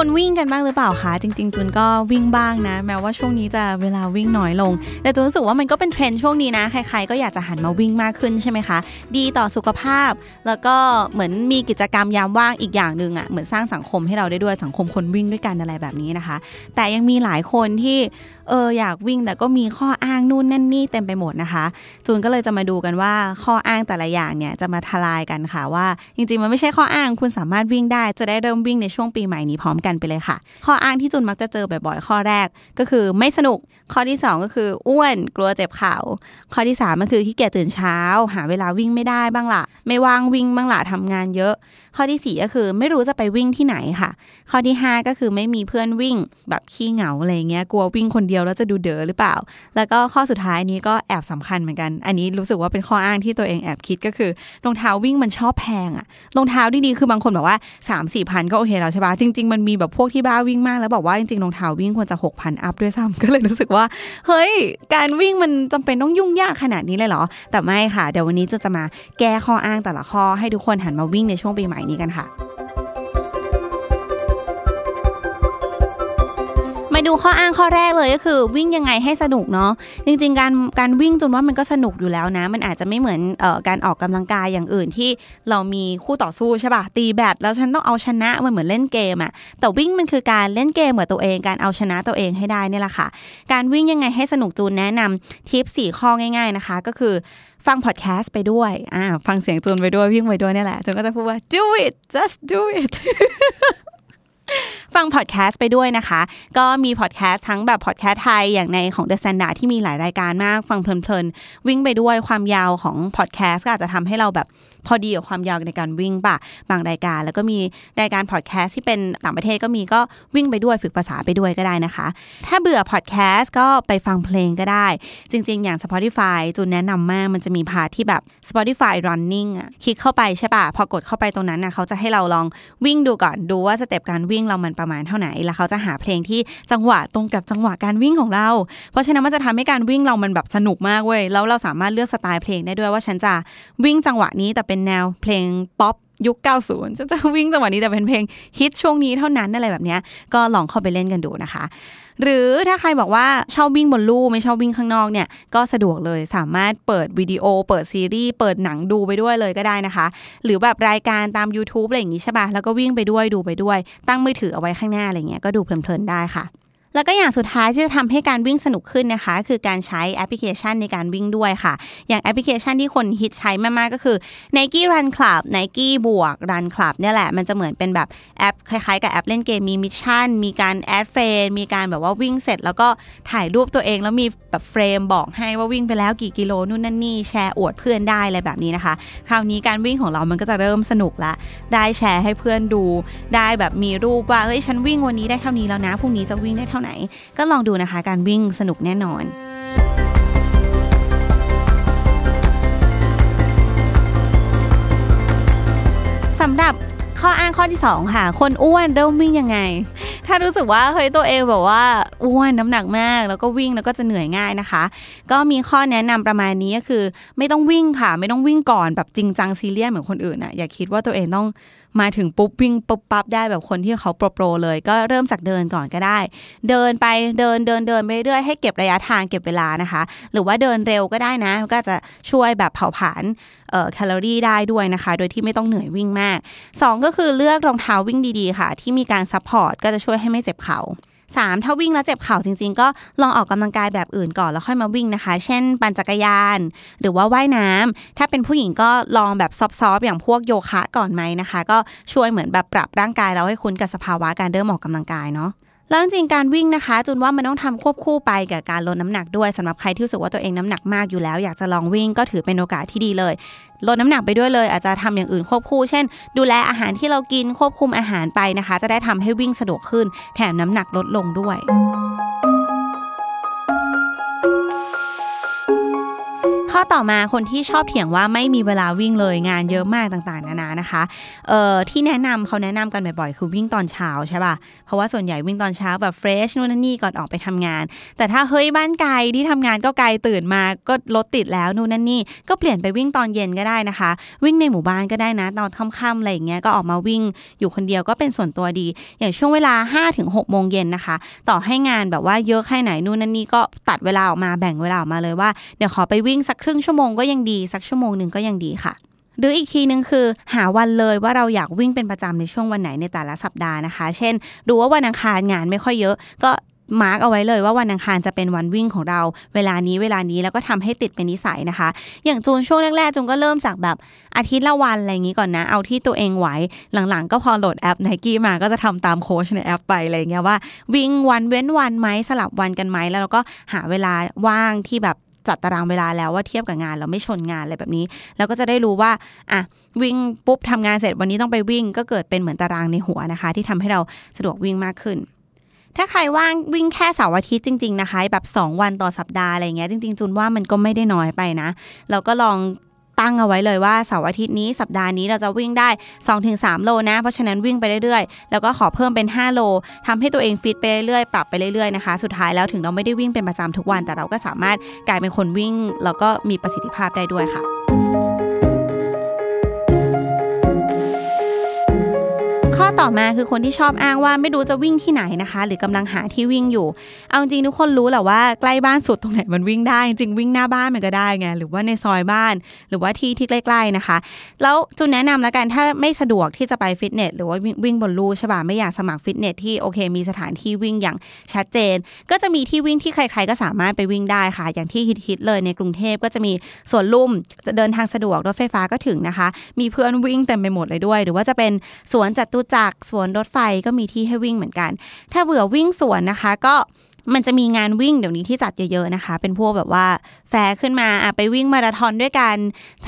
คนวิ่งกันบ้างหรือเปล่าคะจริง ๆจูนก็วิ่งบ้างนะ แม้ว่าช่วงนี้จะเวลาวิ่งน้อยลง แต่จูนรู้สึกว่ามันก็เป็นเทรนด์ช่วงนี้นะใครๆก็อยากจะหันมาวิ่งมากขึ้นใช่ไหมคะดีต่อสุขภาพ แล้วก็เหมือนมีกิจกรรมยามว่างอีกอย่างหนึ่งอะ่ะเหมือนสร้างสังคมให้เราได้ด้วยสังคมคนวิ่งด้วยกันอะไรแบบนี้นะคะ แต่ยังมีหลายคนที่เอออยากวิ่งแต่ก็มีข้ออ้างนู่นนั่นนี่เต็มไปหมดนะคะ จูนก็เลยจะมาดูกันว่าข้ออ้างแต่ละอย่างเนี่ยจะมาทลายกันค่ะว่า จริงๆมันไม่ใช่ข้ออ้างคุณสามารถวิ่งได้ จะได้เริ่มวิ่งในช่วงปีใหม่นี้พร้อมกันไปเลยค่ะ ข้ออ้างที่จูนมักจะเจอบ่อยๆ ข้อแรกก็คือไม่สนุกข้อที่ 2 ก็คืออ้วนกลัวเจ็บเข่าข้อที่3ก็คือขี้เกียจตื่นเช้า หาเวลาวิ่งไม่ได้บ้างละไม่ว่างวิ่งบ้างละทำงานเยอะ ข้อที่ 4 ก็คือไม่รู้จะไปวิ่งที่ไหนค่ะ ข้อที่ 5 ก็คือไม่มีเพื่อนวิ่งแบบขี้เหงาอะไรเงี้ยกลัววิ่งคนเดียวแล้วจะดูเด๋อหรือเปล่า แล้วก็ข้อสุดท้ายนี้ก็แอบสำคัญเหมือนกัน อันนี้รู้สึกว่าเป็นข้ออ้างที่ตัวเองแอบคิดก็คือรองเท้าวิ่งมันชอบแพงอะรองเท้าดีๆคือบางคนบอกว่า3 4มสี่พันก็โอเคแล้วใช่ปะจริง ๆ มันมีแบบพวกที่บ้าวิ่งมากแล้วบอกว่าจริงๆรองเท้าวิ่งควรจะ6 0 0 0อัพด้วยซ้ำก็เลยรู้สึกว่าเฮ้ยการวิ่งมันจำเป็นต้องยุ่งยากขนาดนี้เลยเหรอ แต่ไม่ค่ะเดี๋ยววันนี้จะจะมาแก้ข้ออ้างแต่ละข้อให้ทุกคนหันมาวิ่งในช่วงปีใหม่นี้กันค่ะ ดูข้ออ้างข้อแรกเลยก็คือ วิ่งยังไงให้สนุกเนาะจริง ๆ การการวิ่งจนว่ามันก็สนุกอยู่แล้วนะ มันอาจจะไม่เหมือนเอ่อการออกกำลังกายอย่างอื่นที่เรามีคู่ต่อสู้ใช่ปะตีแบดแล้วฉันต้องเอาชนะมันเหมือนเล่นเกมอะแต่วิ่งมันคือการเล่นเกมเหมือนตัวเองการเอาชนะตัวเองให้ได้นี่แหละค่ะ การวิ่งยังไงให้สนุกจูนแนะนำทิปสี่ข้อง่าย ๆนะคะ ก็คือฟังพอดแคสต์ไปด้วย อ่า ฟังเสียงจูนไปด้วยวิ่งไปด้วยนี่แหละจูนก็จะพูดว่า do it just do it ฟังพอดแคสต์ไปด้วยนะคะ ก็มีพอดแคสต์ทั้งแบบพอดแคสต์ไทยอย่างในของ The Standard ที่มีหลายรายการมาก ฟังเพลินๆ วิ่งไปด้วยความยาวของพอดแคสต์ก็อาจจะทำให้เราแบบ พอดีกับความยาวในการวิ่งป่ะบางรายการ แล้วก็มีรายการพอดแคสต์ที่เป็นต่างประเทศก็มีก็วิ่งไปด้วยฝึกภาษาไปด้วยก็ได้นะคะ ถ้าเบื่อพอดแคสต์ก็ไปฟังเพลงก็ได้ จริง ๆ อย่าง Spotify จูนแนะนำมากมันจะมีพาที่แบบ Spotify Running อะคลิกเข้าไปใช่ป่ะพอกดเข้าไปตรงนั้นนะเขาจะให้เราลองวิ่งดูก่อนดูว่าสเต็ปการวิ่งเรามันประมาณเท่าไหนแล้วเขาจะหาเพลงที่จังหวะตรงกับจังหวะการวิ่งของเรา เพราะฉะนั้นมันจะทำให้การวิ่งเรามันแบบสนุกมากเว้ยแล้วเราสามารถเลือกสไตล์เพลงได้ด้วยว่าฉันจะวิ่งจังหวะนี้แต่เป็นแนวเพลงป๊อปยุค 90ฉันจะวิ่งจังหวะนี้แต่เป็นเพลงฮิตช่วงนี้เท่านั้นอะไรแบบนี้ก็ลองเข้าไปเล่นกันดูนะคะ หรือถ้าใครบอกว่าชอบวิ่งบนลู่ไม่ชอบวิ่งข้างนอกเนี่ยก็สะดวกเลยสามารถเปิดวิดีโอ เปิดซีรีส์เปิดหนังดูไปด้วยเลยก็ได้นะคะ หรือแบบรายการตาม YouTube อะไรอย่างงี้ใช่ปะแล้วก็วิ่งไปด้วยดูไปด้วย ตั้งมือถือเอาไว้ข้างหน้าอะไรเงี้ยก็ดูเพลินๆได้ค่ะ แล้วก็อย่างสุดท้ายที่จะทำให้การวิ่งสนุกขึ้นนะคะ คือการใช้แอปพลิเคชันในการวิ่งด้วยค่ะ อย่างแอปพลิเคชันที่คนฮิตใช้มากๆก็คือ Nike Run Club Nike บวก Run Club เนี่ยแหละ มันจะเหมือนเป็นแบบแอปคล้ายๆ กับแอปเล่นเกมมี mission มีการ add friend มีการแบบว่าวิ่งเสร็จ แล้วก็ถ่ายรูปตัวเองแล้วมีแบบ frame บอกให้ว่าวิ่งไปแล้วกี่กิโลนู่นนั่นนี่แชร์อวดเพื่อนได้อะไรแบบนี้นะคะ คราวนี้การวิ่งของเรามันก็จะเริ่มสนุกละได้แชร์ให้เพื่อนดู ได้แบบมีรูปว่าเฮ้ยฉันวิ่งวันนี้ได้เท่านี้แล้วนะพรุ่งนี้จะวิ่งได้เท่าไหน ก็ลองดูนะคะการวิ่งสนุกแน่นอนสำหรับข้ออ้างข้อที่ 2 ค่ะ คนอ้วนเริ่มวิ่งยังไง ถ้ารู้สึกว่าเฮ้ยตัวเองแบบว่าอ้วนน้ำหนักมาก แล้วก็วิ่งแล้วก็จะเหนื่อยง่ายนะคะ ก็มีข้อแนะนำประมาณนี้ก็คือ ไม่ต้องวิ่งค่ะ ไม่ต้องวิ่งก่อนแบบจริงจังซีเรียสเหมือนคนอื่นอะอย่าคิดว่าตัวเองต้อง มาถึงปุ๊บวิ่งปุ๊บปั๊บได้แบบคนที่เขา pro pro เลย ก็เริ่มจากเดินก่อนก็ได้ เดินไปเดินเดินเดินไปเรื่อยให้เก็บระยะทางเก็บเวลานะคะ หรือว่าเดินเร็วก็ได้นะ ก็จะช่วยแบบเผาผลาญแคลอรี่ได้ด้วยนะคะ โดยที่ไม่ต้องเหนื่อยวิ่งมาก 2 ก็คือเลือกรองเท้าวิ่งดีๆ ค่ะ ที่มีการ support ก็จะช่วยให้ไม่เจ็บเข่า 3. ถ้าวิ่งแล้วเจ็บเข่าจริง ๆ ก็ลองออกกำลังกายแบบอื่นก่อนแล้วค่อยมาวิ่งนะคะ เช่น ปั่นจักรยาน หรือว่าว่ายน้ำถ้าเป็นผู้หญิงก็ลองแบบซอฟๆอย่างพวกโยคะก่อนไหมนะคะ ก็ช่วยเหมือนแบบปรับร่างกายเราให้คุ้นกับสภาวะการเริ่มออกกำลังกายเนาะ แล้วจริงการวิ่งนะคะ จุนว่ามันต้องทำควบคู่ไปกับการลดน้ำหนักด้วยสำหรับใครที่รู้สึกว่าตัวเองน้ำหนักมากอยู่แล้ว อยากจะลองวิ่งก็ถือเป็นโอกาสที่ดีเลยลดน้ำหนักไปด้วยเลย อาจจะทำอย่างอื่นควบคู่ เช่น ดูแลอาหารที่เรากินควบคุมอาหารไปนะคะ จะได้ทำให้วิ่งสะดวกขึ้น แถมน้ำหนักลดลงด้วย ต่อมาคนที่ชอบเถียงว่าไม่มีเวลาวิ่งเลยงานเยอะมากต่างๆนานานะคะเอ่อที่แนะนำเขาแนะนำกันบ่อยๆคือวิ่งตอนเช้าใช่ป่ะเพราะว่าส่วนใหญ่วิ่งตอนเช้าแบบเฟรชนู่นนี่ก่อนออกไปทำงาน แต่ถ้าเฮ้ยบ้านไกลที่ทำงานก็ไกลตื่นมาก็รถติดแล้วนู่นนั่นนี่ก็เปลี่ยนไปวิ่งตอนเย็นก็ได้นะคะ วิ่งในหมู่บ้านก็ได้นะตอนค่ำๆอะไรอย่างเงี้ยก็ออกมาวิ่งอยู่คนเดียวก็เป็นส่วนตัวดี อย่างช่วงเวลา5้าถึงหกโมงเย็นนะคะ ต่อให้งานแบบว่าเยอะแค่ไหนนู่นนั่นนี่ก็ตัดเวลาออกมาแบ่งเวลาออกมาเลยว่าเดี๋ยวขอไปวิ่งสักครึ่งชั่วโมงก็ยังดีสักชั่วโมงหนึ่งก็ยังดีค่ะ หรืออีกทีนึงคือ หาวันเลยว่าเราอยากวิ่งเป็นประจำในช่วงวันไหนในแต่ละสัปดาห์นะคะ เช่น ดูว่าวันอังคารงานไม่ค่อยเยอะ ก็มาร์กเอาไว้เลยว่าวันอังคารจะเป็นวันวิ่งของเรา เวลานี้เวลานี้แล้วก็ทำให้ติดเป็นนิสัยนะคะ อย่างจูนช่วงแรกๆจูนก็เริ่มจากแบบอาทิตย์ละวันอะไรอย่างนี้ก่อนนะ เอาที่ตัวเองไหวหลังๆ ก็พอโหลดแอปไนกี้มาก็จะทำตามโค้ชในแอปไปอะไรอย่างเงี้ยว่า วิ่งวันเว้นวันไหมสลับวันกันไหมแล้วเราก็หาเวลาว่างที่แบบ จัดตารางเวลาแล้วว่าเทียบกับงานเราไม่ชนงานอะไรแบบนี้แล้วก็จะได้รู้ว่าอะวิ่งปุ๊บทำงานเสร็จวันนี้ต้องไปวิ่งก็เกิดเป็นเหมือนตารางในหัวนะคะ ที่ทำให้เราสะดวกวิ่งมากขึ้น ถ้าใครว่างวิ่งแค่เสาร์อาทิตย์จริง ๆนะคะ แบบ 2 วันต่อสัปดาห์อะไรเงี้ยจริง ๆ จูนว่ามันก็ไม่ได้น้อยไปนะ เราก็ลอง ตั้งเอาไว้เลยว่าเสาร์อาทิตย์นี้สัปดาห์นี้เราจะวิ่งได้ 2-3 โลนะ เพราะฉะนั้นวิ่งไปเรื่อยๆ แล้วก็ขอเพิ่มเป็น 5 โลทำให้ตัวเองฟิตไปเรื่อยๆ ปรับไปเรื่อยๆนะคะ สุดท้ายแล้วถึงเราไม่ได้วิ่งเป็นประจำทุกวัน แต่เราก็สามารถกลายเป็นคนวิ่ง แล้วก็มีประสิทธิภาพได้ด้วยค่ะ ต่อมาคือคนที่ชอบอ้างว่าไม่รู้จะวิ่งที่ไหนนะคะ หรือกำลังหาที่วิ่งอยู่ เอาจริงทุกคนรู้แหละว่าใกล้บ้านสุดตรงไหนมันวิ่งได้ จริงวิ่งหน้าบ้านมันก็ได้ไงหรือว่าในซอยบ้าน หรือว่าที่ที่ใกล้ๆนะคะ แล้วจุนแนะนำแล้วกันถ้าไม่สะดวกที่จะไปฟิตเนสหรือว่าวิ่งบนลู่ใช่ป่ะไม่อยากสมัครฟิตเนสที่โอเค มีสถานที่วิ่งอย่างชัดเจน ก็จะมีที่วิ่งที่ใคร ๆ ก็สามารถไปวิ่งได้ค่ะ อย่างที่ฮิตๆเลยในกรุงเทพก็จะมีสวนลุ่มจะเดินทางสะดวกรถไฟฟ้าก็ถึงนะคะ มีเพื่อนวิ่งเต็มไปหมดเลยด้วย หรือว่าจะเป็นสวนจัตุจักสวนรถไฟก็มีที่ให้วิ่งเหมือนกัน ถ้าเบื่อวิ่งสวนนะคะ ก็มันจะมีงานวิ่งเดี๋ยวนี้ที่จัดเยอะๆนะคะ เป็นพวกแบบว่าแฟร์ขึ้นมาไปวิ่งมาราธอนด้วยกัน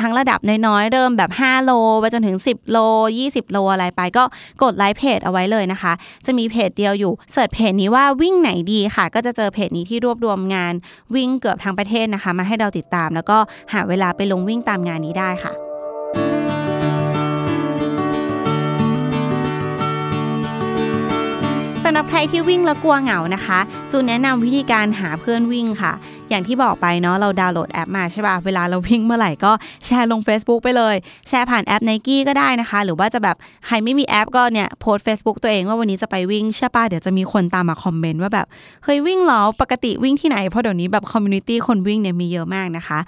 ทั้งระดับน้อยๆ เริ่มแบบ 5 โลไปจนถึง 10 โล 20 โลอะไรไป ก็กดไลค์เพจเอาไว้เลยนะคะ จะมีเพจเดียวอยู่ search เพจนี้ว่าวิ่งไหนดีค่ะ ก็จะเจอเพจนี้ที่รวบรวมงานวิ่งเกือบทั้งประเทศนะคะ มาให้เราติดตาม แล้วก็หาเวลาไปลงวิ่งตามงานนี้ได้ค่ะ สำหรับใครที่วิ่งแล้วกลัวเหงานะคะจูนแนะนำวิธีการหาเพื่อนวิ่งค่ะอย่างที่บอกไปเนาะเราดาวน์โหลดแอปมาใช่ป่ะเวลาเราวิ่งเมื่อไหร่ก็แชร์ลง Facebook ไปเลย แชร์ผ่านแอป n i กี้ก็ได้นะคะ หรือว่าจะแบบใครไม่มีแอปก็เนี่ยโพส Facebook ตัวเองว่าวันนี้จะไปวิ่งใช่ป่ะเดี๋ยวจะมีคนตามมาคอมเมนต์ว่าแบบเฮ้ยวิ่งเหรอปกติวิ่งที่ไหนเพราะเดี๋ยวนี้แบบ community คนวิ่งเนี่ยมีเยอะมากนะคะ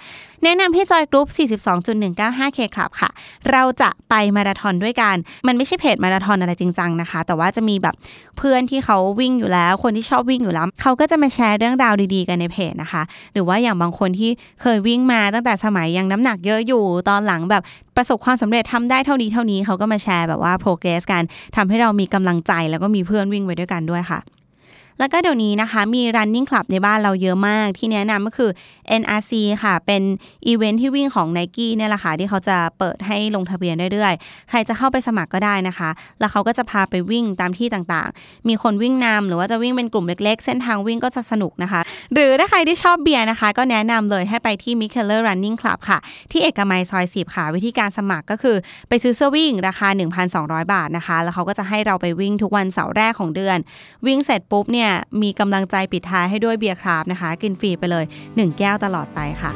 แนะนำให้ join group 42.195K ครับค่ะ เราจะไปมาราธอนด้วยกัน มันไม่ใช่เพจมาราธอนอะไรจริงจังนะคะ แต่ว่าจะมีแบบเพื่อนที่เขาวิ่งอยู่แล้ว คนที่ชอบวิ่งอยู่แล้ว เขาก็จะมาแชร์เรื่องราวดีๆ กันในเพจนะคะหรือว่าอย่างบางคนที่เคยวิ่งมาตั้งแต่สมัยยังน้ำหนักเยอะอยู่ ตอนหลังแบบประสบความสำเร็จทำได้เท่านี้เท่านี้เขาก็มาแชร์แบบว่า progress กันทำให้เรามีกำลังใจแล้วก็มีเพื่อนวิ่งไปด้วยกันด้วยค่ะแล้วก็เดี๋ยวนี้นะคะ มี running club ในบ้านเราเยอะมากที่แนะนำก็คือ NRC ค่ะ เป็นอีเวนท์ที่วิ่งของ n i กี้เนี่ยแหละค่ะ ที่เขาจะเปิดให้ลงทะเบียนเรื่อยๆ ใครจะเข้าไปสมัครก็ได้นะคะ แล้วเขาก็จะพาไปวิ่งตามที่ต่างๆ มีคนวิ่งนำหรือว่าจะวิ่งเป็นกลุ่มเล็กๆ เส้นทางวิ่งก็จะสนุกนะคะ หรือถ้าใครที่ชอบเบียร์นะคะ ก็แนะนำเลยให้ไปที่ m i k e l e r Running Club ค่ะ ที่เอกมัยซอย10ค่ะ วิธีการสมัครก็คือไปซื้อเสื้อวิ่งราคา 1,200 บาทนะคะ แล้วเขาก็จะให้เราไปวิ่งทุกวันเสาร์แรกของเดือน วิ่งเสร็จปุ๊บเนี่ยมีกำลังใจปิดท้ายให้ด้วยเบียร์คราฟนะคะ กินฟรีไปเลย 1 แก้วตลอดไปค่ะ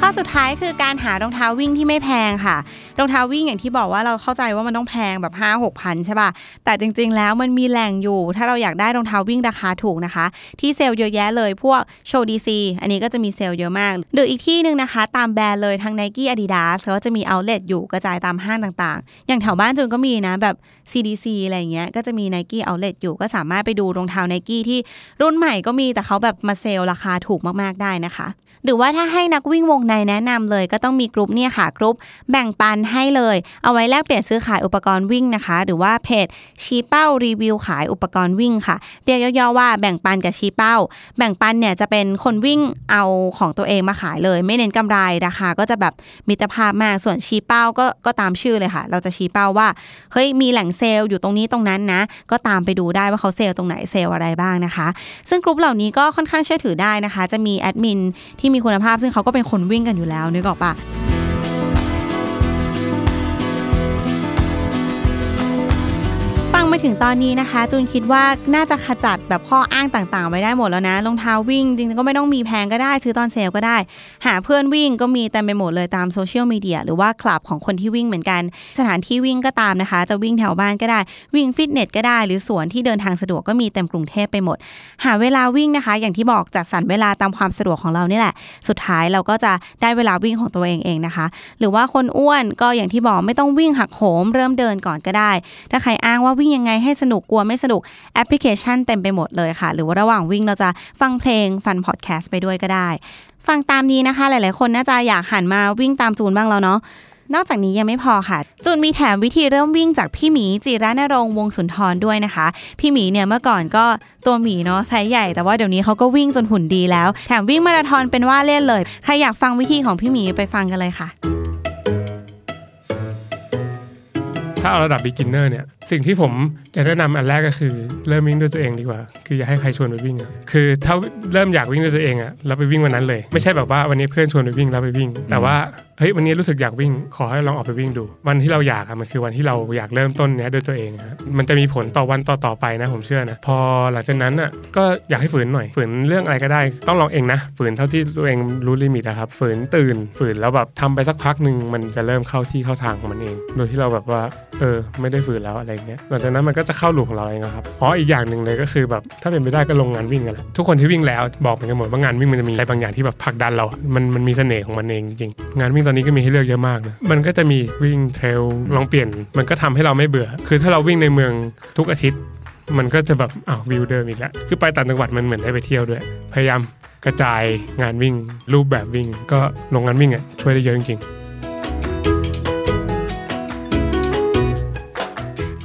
ข้อสุดท้ายคือการหารองเท้าวิ่งที่ไม่แพงค่ะ รองเท้าวิ่งอย่างที่บอกว่าเราเข้าใจว่ามันต้องแพงแบบ 5 6 พันใช่ป่ะ แต่จริง ๆ แล้วมันมีแหล่งอยู่ ถ้าเราอยากได้รองเท้าวิ่งราคาถูกนะคะ ที่เซลล์เยอะแยะเลยพวกโชว์ดีซีอันนี้ก็จะมีเซลล์เยอะมาก หรืออีกที่หนึ่งนะคะ ตามแบรนด์เลยทั้ง n i กี้ Adidas เขาก็จะมีเอาเล t อยู่กระจายตามห้างต่างๆ อย่างแถวบ้านจูนก็มีนะแบบ CDC อะไรเงี้ยก็จะมี n i กี้เอาเล t อยู่ก็สามารถไปดูรองเท้า n i กี้ที่รุ่นใหม่ก็มีแต่เขาแบบมาเซลล์ราคาถูกมากๆได้นะคะ หรือว่าถ้าให้นักวิ่งวงในแนะนำเลยก็ต้องมีกลุ่มเนี่ยค่ะกลุ่มแบ่งปันให้เลย เอาไว้แลกเปลี่ยนซื้อขายอุปกรณ์วิ่งนะคะ หรือว่าเพจชี้เป้ารีวิวขายอุปกรณ์วิ่งค่ะ เรียกย่อๆว่าแบ่งปันกับชี้เป้า แบ่งปันเนี่ยจะเป็นคนวิ่งเอาของตัวเองมาขายเลย ไม่เน้นกำไรราคาก็จะแบบมิตรภาพมากส่วนชี้เป้าก็ก็ตามชื่อเลยค่ะ เราจะชี้เป้าว่าเฮ้ยมีแหล่งเซลล์อยู่ตรงนี้ตรงนั้นนะ ก็ตามไปดูได้ว่าเขาเซลล์ตรงไหนเซลล์อะไรบ้างนะคะ ซึ่งกลุ่มเหล่านี้ก็ค่อนข้างเชื่อถือได้นะคะ จะมีแอดมินที่มีคุณภาพ ซึ่งเขาก็เป็นคนวิ่งกันอยู่แล้วนึกออกปะ มาถึงตอนนี้นะคะ จูนคิดว่าน่าจะขจัดแบบข้ออ้างต่างๆไว้ได้หมดแล้วนะรองเท้าวิ่งจริงๆก็ไม่ต้องมีแพงก็ได้ ซื้อตอนเซลก็ได้ หาเพื่อนวิ่งก็มีเต็มไปหมดเลยตามโซเชียลมีเดียหรือว่าคลับของคนที่วิ่งเหมือนกัน สถานที่วิ่งก็ตามนะคะ จะวิ่งแถวบ้านก็ได้วิ่งฟิตเนสก็ได้ หรือสวนที่เดินทางสะดวกก็มีเต็มกรุงเทพไปหมด หาเวลาวิ่งนะคะ อย่างที่บอกจัดสรรเวลาตามความสะดวกของเรานี่แหละ สุดท้ายเราก็จะได้เวลาวิ่งของตัวเองเองนะคะ หรือว่าคนอ้วนก็อย่างที่บอกไม่ต้องวิ่งหักโหมเริ่มเดินก่อนก็ได้ ถ้าใครอ้างว่าวิ่งยังไงให้สนุกกลัวไม่สนุกแอปพลิเคชันเต็มไปหมดเลยค่ะ หรือว่าระหว่างวิ่งเราจะฟังเพลงฟังพอดแคสต์ไปด้วยก็ได้ ฟังตามนี้นะคะ หลาย ๆ คนน่าจะอยากหันมาวิ่งตามจูนบ้างแล้วเนาะนอกจากนี้ยังไม่พอค่ะ จูนมีแถมวิธีเริ่มวิ่งจากพี่หมีจิรานรงค์วงสุนทรด้วยนะคะ พี่หมีเนี่ยเมื่อก่อนก็ตัวหมีเนาะไซส์ใหญ่แต่ว่าเดี๋ยวนี้เขาก็วิ่งจนหุ่นดีแล้ว แถมวิ่งมาราธอนเป็นว่าเล่นเลย ใครอยากฟังวิธีของพี่หมีไปฟังกันเลยค่ะ ถ้าเอาระดับ beginner เนี่ยสิ่งที่ผมจะแนะนำอันแรกก็คือเริ่มวิ่งด้วยตัวเองดีกว่า คืออย่าให้ใครชวนไปวิ่งอะคือถ้าเริ่มอยากวิ่งด้วยตัวเองอะแล้วไปวิ่งวันนั้นเลย ไม่ใช่แบบว่าวันนี้เพื่อนชวนไปวิ่งแล้วไปวิ่ง แต่ว่า เฮ้ยวันนี้รู้สึกอยากวิ่งขอให้ลองออกไปวิ่งดู วันที่เราอยากอะมันคือวันที่เราอยากเริ่มต้นเนี้ยด้วยตัวเองอะมันจะมีผลต่อวันต่อๆไปนะผมเชื่อนะพอหลังจากนั้นอะก็อยากให้ฝืนหน่อย ฝืนเรื่องอะไรก็ได้ ต้องลองเองนะฝืนเท่าที่ตัวเองรู้ลิมิตอะครับฝืนตื่นฝืนแล้วแบบทำไปสักพักหนึ่งมันจะเริ่มเข้าที่เข้าทางของมันเอง โดยที่เราแบบว่าเออไม่ได้ฝืนแล้วอะไรเงี้ยหลังจากนั้นมันก็จะเข้าหลูปของเราเองครับอ๋ออีกอย่างหนึ่งเลยก็คือแบบถ้าเป็นไปได้ก็ลงงานวิ่งกันแหละทุกคนที่วิ่งแล้วบอกเหมือนกันหมดว่างานวิ่งมันจะมีอะไรบางอย่างที่แบบผลักดันเราอะมันมันมีเสน่ห์ของมันเองจริงงานวิ่งตอนนี้ก็มีให้เลือกเยอะมากนะมันก็จะมีวิ่งเทรลลองเปลี่ยน มันก็ทำให้เราไม่เบื่อ คือถ้าเราวิ่งในเมืองทุกอาทิตย์ มันก็จะแบบอ้าววิวเดิมอีกแล้วคือไปต่างจังหวัดมันเหมือนได้ไปเที่ยวด้วย พยายามกระจายงานวิ่ง รูปแบบวิ่ง ก็ลงงานวิ่งอะช่วยได้เยอะจริงๆ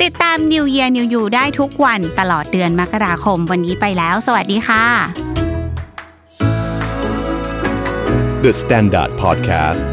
ติดตาม New Year New You ได้ทุกวันตลอดเดือนมกราคมวันนี้ไปแล้ว สวัสดีค่ะ The Standard Podcast